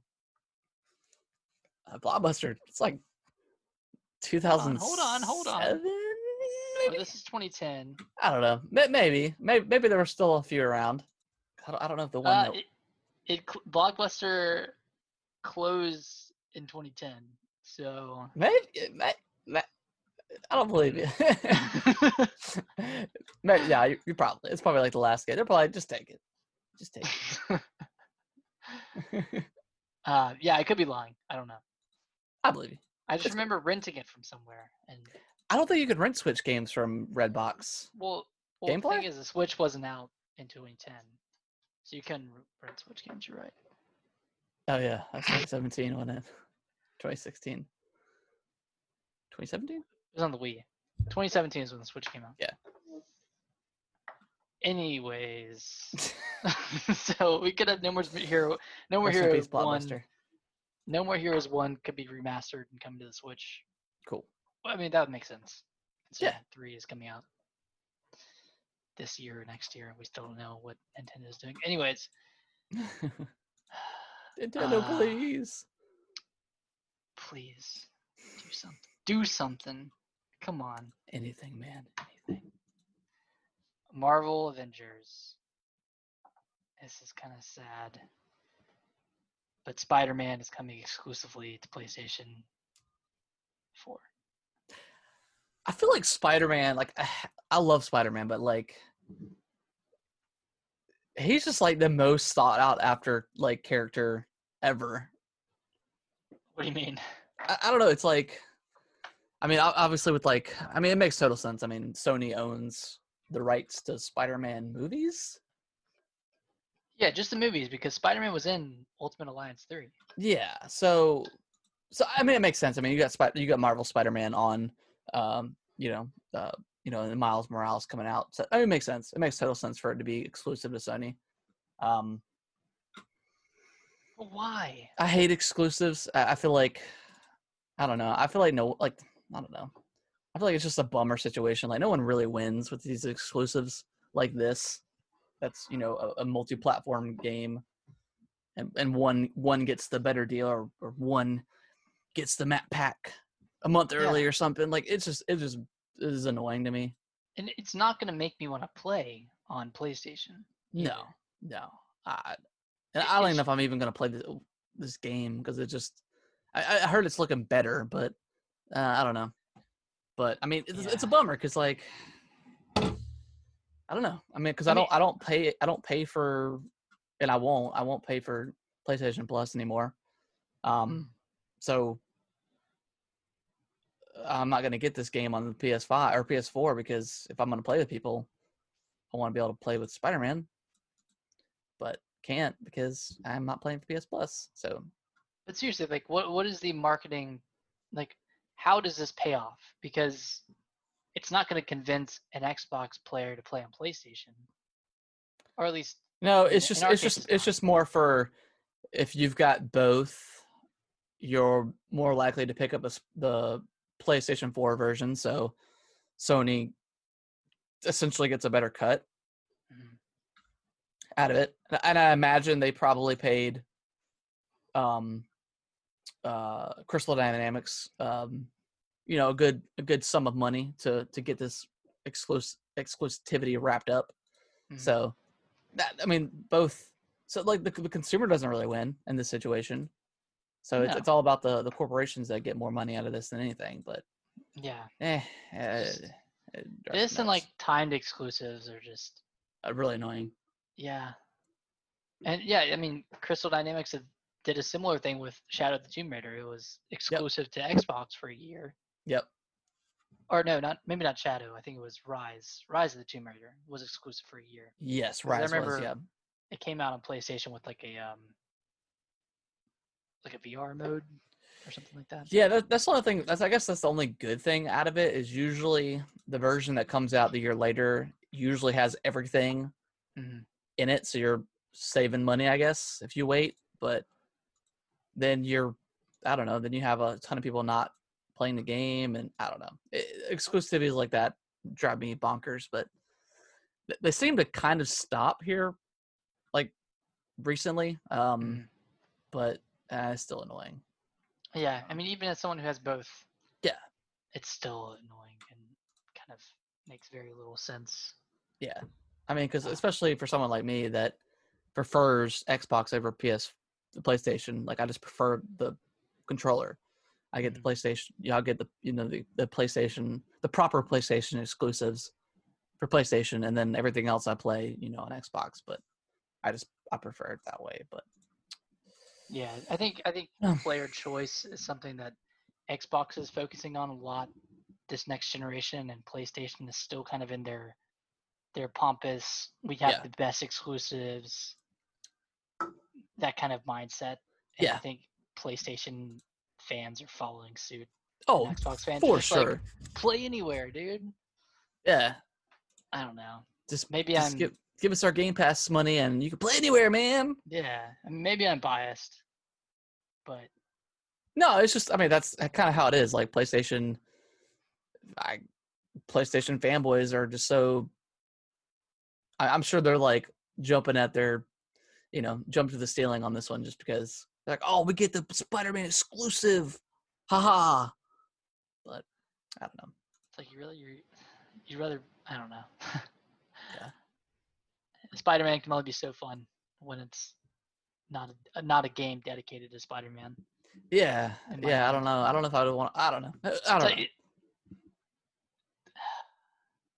uh, Blockbuster. It's like on, hold on, hold on. Oh, Maybe? this is 2010. I don't know. Maybe. Maybe. Maybe there were still a few around. I don't, I don't know if the one. Uh, that, it, it Blockbuster closed in 2010. So maybe. it may- may- I don't believe you. Maybe, yeah, you, you probably. It's probably like the last game. They're probably just take it. Just take it. uh, yeah, I could be lying. I don't know. I believe you. I just remember renting it from somewhere. And I don't think you could rent Switch games from Redbox. well, well the thing is, the Switch wasn't out in 2010, so you couldn't rent Switch games. You're right. Oh yeah, that's 2017, wasn't it? 2016. 2017? It was on the Wii. 2017 is when the Switch came out. Yeah. Anyways, so we could have No More Hero, No More Heroes one. No More Heroes one could be remastered and come to the Switch. Cool. Well, I mean, that would make sense. Yeah. Three is coming out this year or next year, and we still don't know what Nintendo is doing. Anyways, Nintendo, Uh, please. please do something. Do something. Come on. Anything, man. Marvel Avengers. This is kind of sad. but Spider-Man is coming exclusively to PlayStation 4. I feel like Spider Man, like I love Spider Man, but like he's just like the most thought out after like character ever. What do you mean? I, I don't know. It's like, I mean, obviously with like, I mean, it makes total sense. I mean, Sony owns the rights to Spider Man movies. Yeah, just the movies because Spider-Man was in Ultimate Alliance 3. Yeah. So, so I mean, it makes sense. I mean, you got Spider, you got Marvel Spider Man on, um, you know, uh, you know, and Miles Morales coming out. So I mean, it makes sense. It makes total sense for it to be exclusive to Sony. Um, why? I hate exclusives. I, I feel like, I don't know. I feel like no, like I don't know. I feel like it's just a bummer situation. Like no one really wins with these exclusives like this. That's you know a, a multi-platform game, and and one one gets the better deal or, or one gets the map pack a month Yeah. early or something. Like it's just it just it is annoying to me. And it's not going to make me want to play on PlayStation. No, either. no. I, and It- I don't know if I'm even gonna play this this game because it just. I, I heard it's looking better, but uh, I don't know. But I mean, it's, it's a bummer because like, I don't know. I mean, because I, I mean- don't I don't pay I don't pay for, and I won't I won't pay for PlayStation Plus anymore. Um, so I'm not gonna get this game on the PS5 or PS4 because if I'm gonna play with people, I want to be able to play with Spider-Man, but can't because I'm not playing for PS Plus. So But seriously, like, what what is the marketing? Like, how does this pay off? Because it's not going to convince an Xbox player to play on PlayStation, or at least no, it's just it's just it's just more for if you've got both, you're more likely to pick up a, the PlayStation 4 version. So Sony essentially gets a better cut Mhm. out of it, and- and I imagine they probably paid um uh Crystal Dynamics um you know a good a good sum of money to to get this exclusive exclusivity wrapped up. Mhm. So that I mean both so like the, the consumer doesn't really win in this situation. So it's, No. it's all about the the corporations that get more money out of this than anything. But yeah, eh, drives me this and like timed exclusives are just Uh, really annoying. yeah, and yeah, I mean, Crystal Dynamics had- did a similar thing with Shadow of the Tomb Raider. It was exclusive to Xbox for a year. Yep. Or no, not maybe not Shadow. I think it was Rise. Rise of the Tomb Raider was exclusive for a year. Yes, 'Cause I Rise was remember yeah. it came out on PlayStation with like a um like a VR mode or something like that. Yeah, that, that's the only thing. That's I guess that's the only good thing out of it is usually the version that comes out the year later usually has everything Mhm. in it, so you're saving money, I guess, if you wait. But then you're, I don't know, then you have a ton of people not playing the game, and I don't know, it, exclusivities like that drive me bonkers. But they seem to kind of stop here, like recently. Um, Mhm. but uh, it's still annoying. Yeah, I mean, even as someone who has both, Yeah. it's still annoying and kind of makes very little sense. Yeah, I mean, because Uh, especially for someone like me that prefers Xbox over PS, the PlayStation. Like I just prefer the controller. I get the Mhm. PlayStation. Yeah, I'll get the you know the the PlayStation, the proper PlayStation exclusives for PlayStation, and then everything else I play, you know, on Xbox. But I just I prefer it that way. But Yeah, I think I think player choice is something that Xbox is focusing on a lot this next generation, and PlayStation is still kind of in their their pompous. We have Yeah. the best exclusives. That kind of mindset. And I think PlayStation fans are following suit. oh, Xbox fans for just like, sure, play anywhere, dude. yeah. I don't know. Just Maybe just I'm give give us our Game Pass money, and you can play anywhere, man. yeah. Maybe I'm biased, but No, it's just I mean that's kind of how it is. Like PlayStation, I PlayStation fanboys are just so. I, I'm sure they're like jumping at their, you know, jump to the ceiling on this one just because they're like, oh, we get the Spider-Man exclusive, haha. But I don't know. It's like you really you you rather I don't know. Yeah. Spider-Man can only be so fun when it's not a, not a game dedicated to Spider-Man. Yeah, yeah. I don't know. I don't know if I would want. I don't know. I don't So know. it-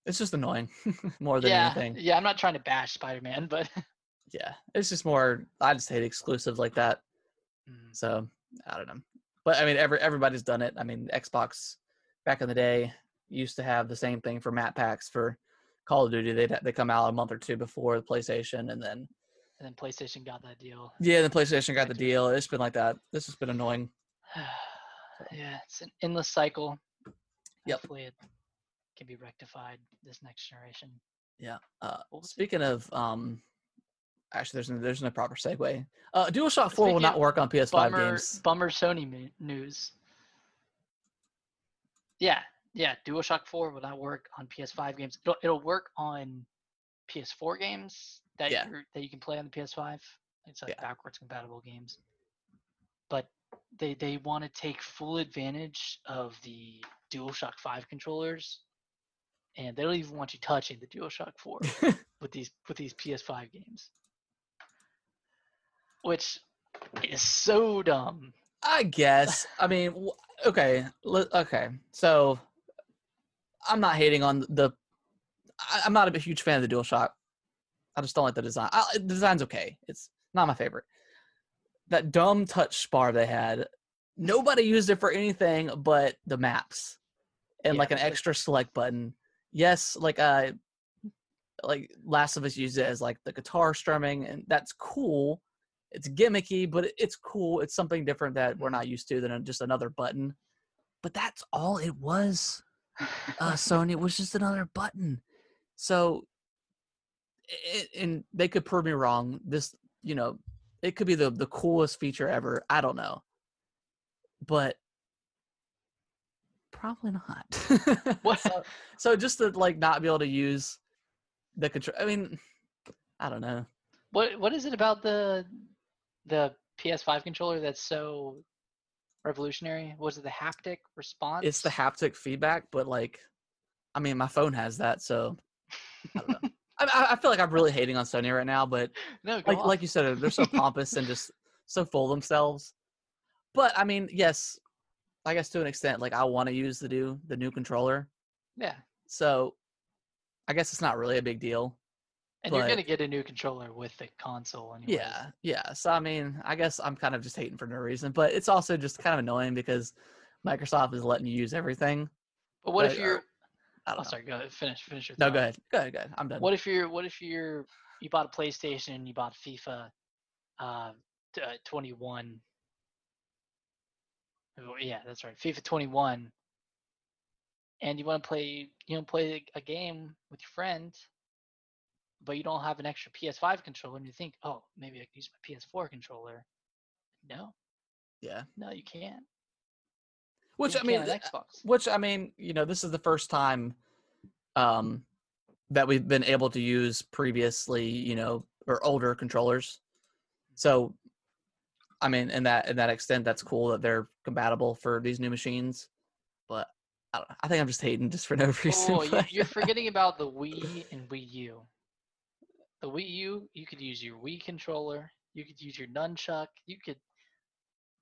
It's just annoying more than yeah, anything. yeah. I'm not trying to bash Spider-Man, but Yeah, it's just more. I just hate exclusive like that. Mm, So I don't know. But I mean, every everybody's done it. I mean, Xbox back in the day used to have the same thing for map packs for Call of Duty. They they come out a month or two before the PlayStation, and then and then PlayStation got that deal. yeah, the PlayStation got the deal. It's been like that. This has been annoying. yeah, it's an endless cycle. Yep. Hopefully, it can be rectified this next generation. Yeah. Uh, speaking of, um, actually, there's no, there's no proper segue. Uh, DualShock Four will not work on PS5 Bummer, games. bummer Sony news. Yeah, yeah. DualShock 4 will not work on PS5 games. It'll, it'll work on PS4 games that Yeah. that you can play on the PS5. It's like Yeah. backwards compatible games. But they they want to take full advantage of the DualShock 5 controllers, and they don't even want you touching the DualShock 4 with these with these PS5 games, which is so dumb. I guess. I mean, okay, okay. So I'm not hating on the. I'm not a huge fan of the DualShock. I just don't like the design. I, the design's okay. It's not my favorite. That dumb touch bar they had, nobody used it for anything but the maps and Yeah, like an extra select button. Yes, like uh, like Last of Us used it as like the guitar strumming, and that's cool it's gimmicky, but it's cool. It's something different that we're not used to than just another button. But that's all it was. Uh, Sony it was just another button. So, i- and they could prove me wrong. This, you know, it could be the the coolest feature ever. I don't know, but probably not. What- so, so just to like not be able to use the control. I mean, I don't know. What what is it about the the PS5 controller that's so revolutionary? Was it the haptic response? it's the haptic feedback, but like, I mean, my phone has that, so I don't know. I, I- feel like I'm really hating on Sony right now, but no, like like you said, they're so pompous and just so full of themselves. But I mean, yes, I guess to an extent, like I want to use the new the new controller, yeah, so I guess it's not really a big deal. And you're gonna get a new controller with the console anyways. Yeah, yeah. So I mean, I guess I'm kind of just hating for no reason, but it's also just kind of annoying because Microsoft is letting you use everything. But what if But, uh, you're? I don't Oh, know. sorry. Go ahead. Finish. Finish your. No, go ahead. Go ahead. Go ahead. I'm done. What if you're? What if you're? You bought a PlayStation and you bought FIFA, uh, t- uh 21. Oh, Yeah, that's right. FIFA 21. And you want to play, you know, play a game with your friend, but you don't have an extra PS5 controller, and you think, oh, maybe I can use my PS4 controller. No, Yeah. no, you can't. Which You I mean, can't on th- Xbox. which I mean, you know, this is the first time um that we've been able to use previously, you know, or older controllers. So I mean, in that in that extent that's cool that they're compatible for these new machines. But I don't. I think I'm just hating just for no reason. Oh, you're forgetting about the Wii and Wii U. The Wii U, you could use your Wii controller. You could use your nunchuck. You could,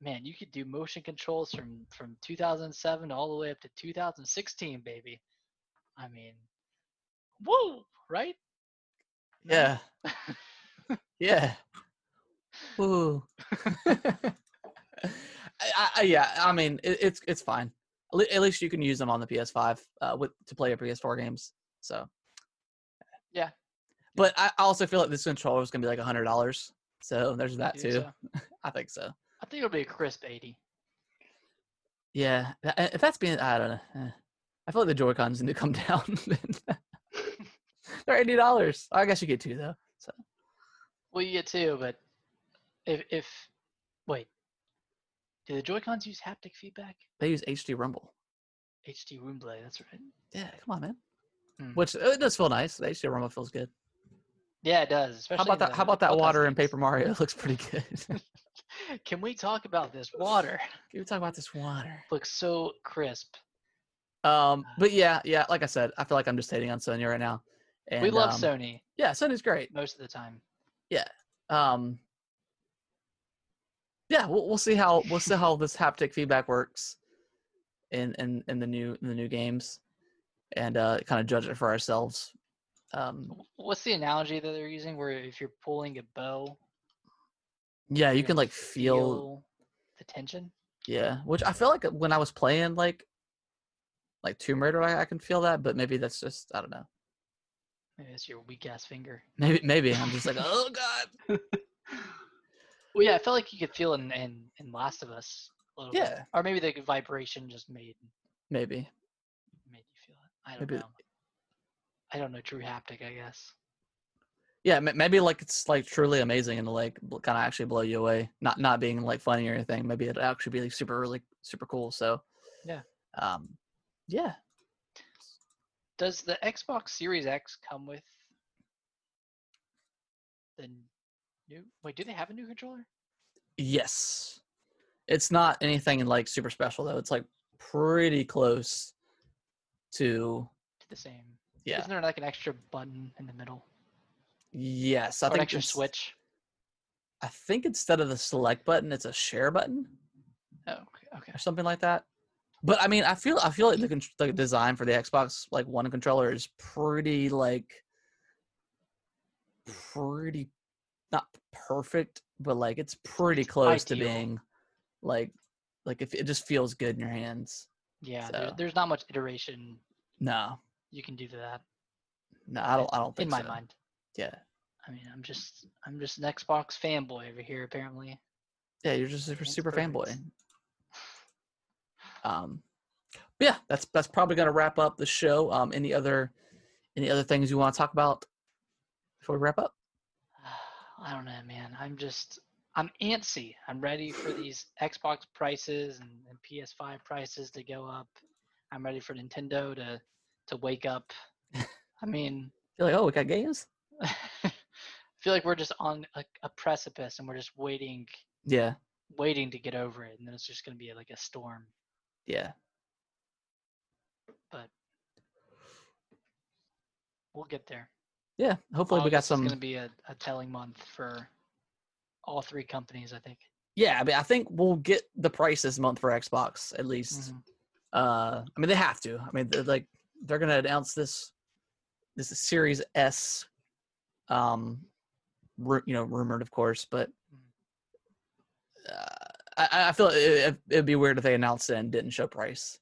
man, you could do motion controls from from 2007 all the way up to 2016, baby. I mean, woo, right? Yeah. yeah. Ooh. I, I, yeah, I mean, it, it's it's fine. At at least you can use them on the PS5 uh, with to play your PS4 games. So Yeah. But I also feel like this controller is gonna be like a hundred dollars. So there's that too. so? I think so. I think it'll be a crisp 80. Yeah, tha- if that's being, I don't know. eh. I feel like the Joy Cons need to come down. They're eighty dollars. I guess you get two though. So Well, you get two, but if if wait, do the Joy Cons use haptic feedback? they use HD Rumble. HD Rumble, that's right. Yeah, come on, man. Hmm. Which it does feel nice. The HD Rumble feels good. Yeah, it does. Especially How about that? the How about that water in. Paper Mario? It looks pretty good. Can we talk about this water? Can we talk about this water? Looks so crisp. Um, but yeah, yeah. Like I said, I feel like I'm just hating on Sony right now. And, we love um, Sony Yeah, Sony's great. most of the time. Yeah. Um, yeah, we'll, we'll see how we'll see how this haptic feedback works in in in the new in the new games, and uh, kind of judge it for ourselves. Um, What's the analogy that they're using? Where if you're pulling a bow, yeah, you you're can like feel the tension. Yeah, which I feel like when I was playing like like Tomb Raider, I, I can feel that, but maybe that's just I don't know. Maybe it's your weak ass finger. Maybe maybe I'm just like oh god. Well, yeah, I felt like you could feel in in, in Last of Us a little bit. Yeah. Or maybe the vibration just made Maybe made you feel it. I don't Maybe- know. I don't know true haptic. I guess. yeah, ma- maybe like it's like truly amazing and like kind of actually blow you away. Not not being like funny or anything. Maybe it'd actually be like super really super cool. So Yeah. um, yeah, Does the Xbox Series X come with the new? Wait, do they have a new controller? yes. It's not anything like super special though. It's like pretty close to To the same. Yeah. Isn't there like an extra button in the middle? Yes, I or an think extra it's- switch? I think instead of the select button, it's a share button. Oh, okay. okay. or something like that. But I mean, I feel I feel like the, the design for the Xbox like One controller is pretty like pretty not perfect, but like it's pretty close to being like like if it just feels good in your hands. Yeah, there, So- there's not much iteration No, you can do to that. no, I don't. I don't think in my so. mind. Yeah, I mean, I'm just I'm just an Xbox fanboy over here apparently. yeah, you're just a super, fanboy. Um, yeah, that's that's probably gonna wrap up the show. Um, any other any other things you want to talk about before we wrap up? I don't know, man. I'm just I'm antsy. I'm ready for these Xbox prices and, and PS5 prices to go up. I'm ready for Nintendo to to wake up. I mean, You're like, oh, we got games. I feel like we're just on a, a precipice and we're just waiting Yeah, waiting to get over it and then it's just going to be like a storm. yeah. But we'll get there. Yeah, hopefully we got August some. is going to be a, a telling month for all three companies, I think. Yeah, I mean, I think we'll get the price this month for Xbox at least. Mhm. Uh, I mean, they have to. I mean, like they're gonna announce this this is Series S, um, ru- you know, rumored of course, but uh, I, I feel it, it'd be weird if they announced it and didn't show price,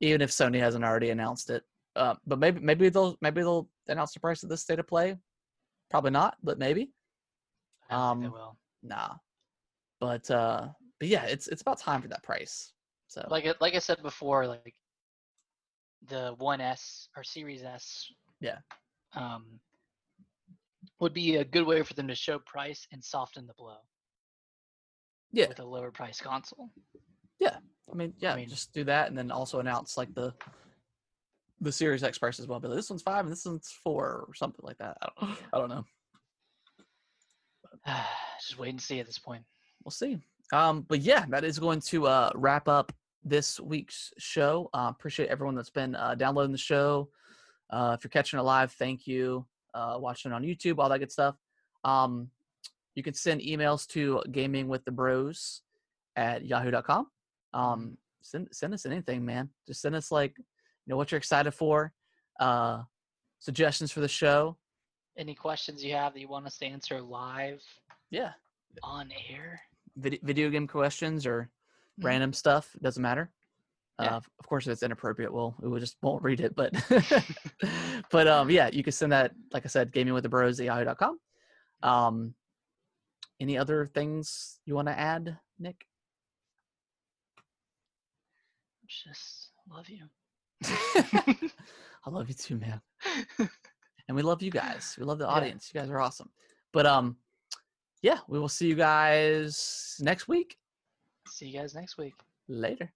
even if Sony hasn't already announced it. Uh, but maybe maybe they'll maybe they'll announce the price of this state of play. Probably not, but maybe. I don't think Um, they will. Nah. But uh but yeah, it's it's about time for that price. So Like like I said before, like the One S or Series S, Yeah. um, would be a good way for them to show price and soften the blow. Yeah. with a lower price console. Yeah. I mean, yeah, I mean- just do that and then also announce like the the Series X price as well. But this one's five and this one's four or something like that. I don't, I don't know. Just wait and see at this point. We'll see. Um, but yeah, that is going to uh wrap up this week's show. Uh, appreciate everyone that's been uh, downloading the show. Uh, if you're catching it live, thank you. Uh, watching it on YouTube, all that good stuff. Um, you can send emails to gaming with the bros at yahoo.com. Um, send, send us anything, man. Just send us like, you know, what you're excited for, uh, suggestions for the show. Any questions you have that you want us to answer live Yeah. on air? Vid- video game questions or Mhm. random stuff. It doesn't matter. Yeah. Uh, of course, if it's inappropriate, we'll we will just won't read it. But but um, yeah, you can send that. Like I said, gaming with the bros at yahoo.com. Um, any other things you want to add, Nick? Just love you. I love you too, man. And we love you guys. We love the audience. You guys are awesome. But um, yeah, we will see you guys next week. See you guys next week. Later.